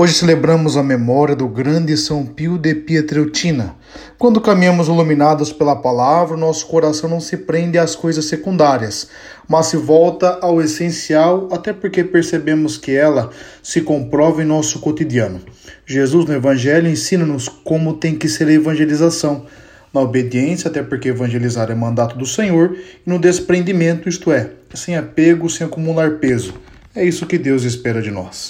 Hoje celebramos a memória do grande São Pio de Pietreutina. Quando caminhamos iluminados pela palavra, nosso coração não se prende às coisas secundárias, mas se volta ao essencial, até porque percebemos que ela se comprova em nosso cotidiano. Jesus no Evangelho ensina-nos como tem que ser a evangelização, na obediência, até porque evangelizar é mandato do Senhor, e no desprendimento, isto é, sem apego, sem acumular peso. É isso que Deus espera de nós.